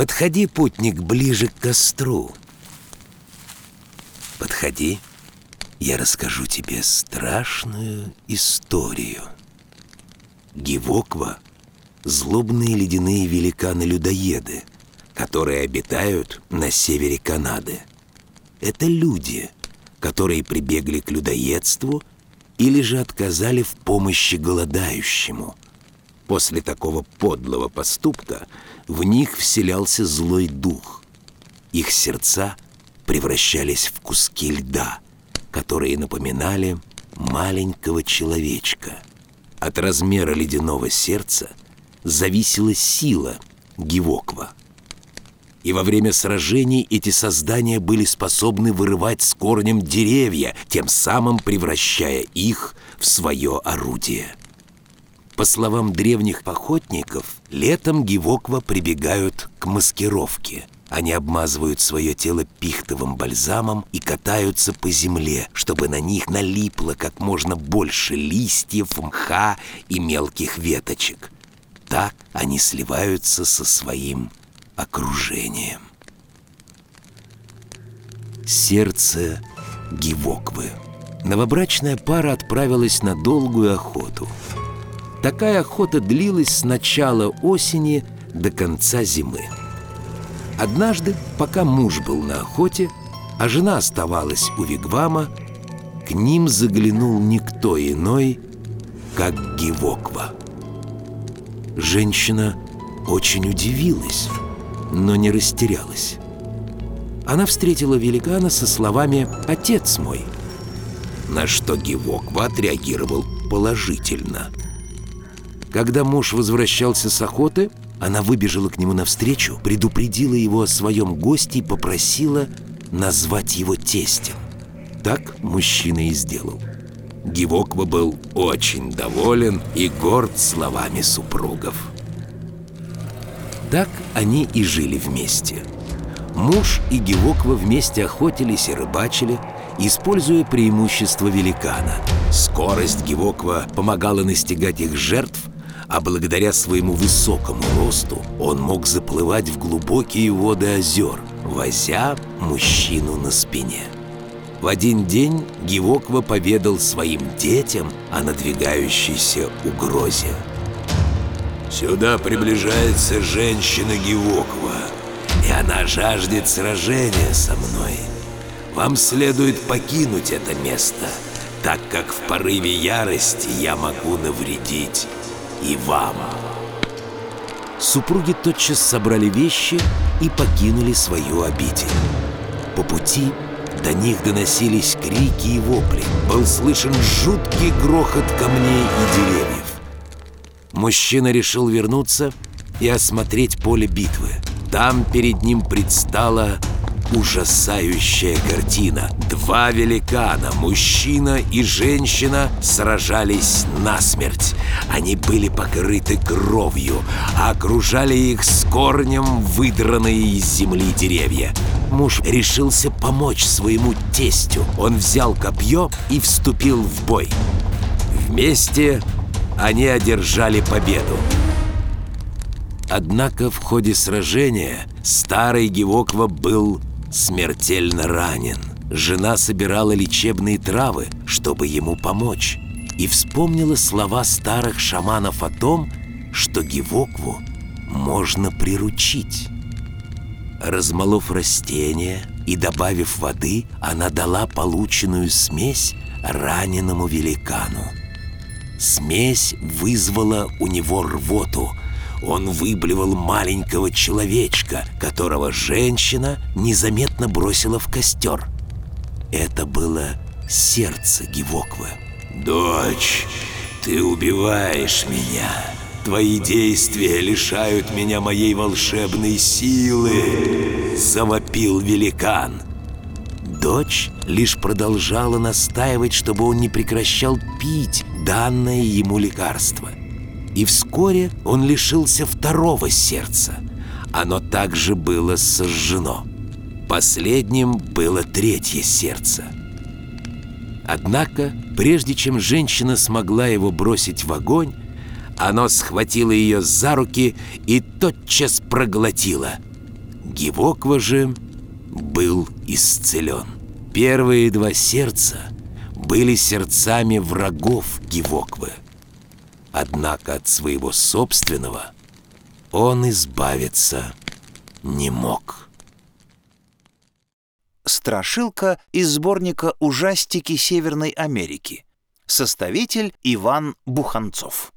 Подходи, путник, ближе к костру. Подходи, я расскажу тебе страшную историю. Гивоква — злобные ледяные великаны-людоеды, которые обитают на севере Канады. Это люди, которые прибегли к людоедству или же отказали в помощи голодающему. После такого подлого поступка в них вселялся злой дух. Их сердца превращались в куски льда, которые напоминали маленького человечка. От размера ледяного сердца зависела сила Гивоква. И во время сражений эти создания были способны вырывать с корнем деревья, тем самым превращая их в свое орудие. По словам древних охотников, летом гивоква прибегают к маскировке. Они обмазывают свое тело пихтовым бальзамом и катаются по земле, чтобы на них налипло как можно больше листьев, мха и мелких веточек. Так они сливаются со своим окружением. Сердце Гивоквы. Новобрачная пара отправилась на долгую охоту. Такая охота длилась с начала осени до конца зимы. Однажды, пока муж был на охоте, а жена оставалась у Вигвама, к ним заглянул никто иной, как Гивоква. Женщина очень удивилась но не растерялась. Она встретила великана со словами «Отец мой», на что Гивоква отреагировал положительно. Когда муж возвращался с охоты, она выбежала к нему навстречу, предупредила его о своем госте и попросила назвать его тестем. Так мужчина и сделал. Гивоква был очень доволен и горд словами супругов. Так они и жили вместе. Муж и Гевоква вместе охотились и рыбачили, используя преимущество великана. Скорость Гевоква помогала настигать их жертв, а благодаря своему высокому росту он мог заплывать в глубокие воды озер, возя мужчину на спине. В один день Гевоква поведал своим детям о надвигающейся угрозе. Сюда приближается женщина Гевоква, и она жаждет сражения со мной. Вам следует покинуть это место, так как в порыве ярости я могу навредить и вам. Супруги тотчас собрали вещи и покинули свою обитель. По пути до них доносились крики и вопли. Был слышен жуткий грохот камней и деревьев. Мужчина решил вернуться и осмотреть поле битвы. Там перед ним предстала ужасающая картина. Два великана, мужчина и женщина, сражались насмерть. Они были покрыты кровью, а окружали их с корнем выдранные из земли деревья. Муж решился помочь своему тестю. Он взял копье и вступил в бой. Вместе они одержали победу. Однако в ходе сражения старый Гевоква был смертельно ранен. Жена собирала лечебные травы, чтобы ему помочь, и вспомнила слова старых шаманов о том, что Гевокву можно приручить. Размолов растения и добавив воды, она дала полученную смесь раненому великану. Смесь вызвала у него рвоту. Он выблевал маленького человечка, которого женщина незаметно бросила в костер. Это было сердце Гивоквы. «Дочь, ты убиваешь меня. Твои действия лишают меня моей волшебной силы!» Завопил великан. Дочь лишь продолжала настаивать, чтобы он не прекращал пить данное ему лекарство. И вскоре он лишился второго сердца. Оно также было сожжено. Последним было третье сердце. Однако, прежде чем женщина смогла его бросить в огонь, оно схватило ее за руки и тотчас проглотило. Гивоква же был исцелен. Первые два сердца были сердцами врагов Гивоквы. Однако от своего собственного он избавиться не мог. Страшилка из сборника «Ужастики Северной Америки». Составитель Иван Буханцов.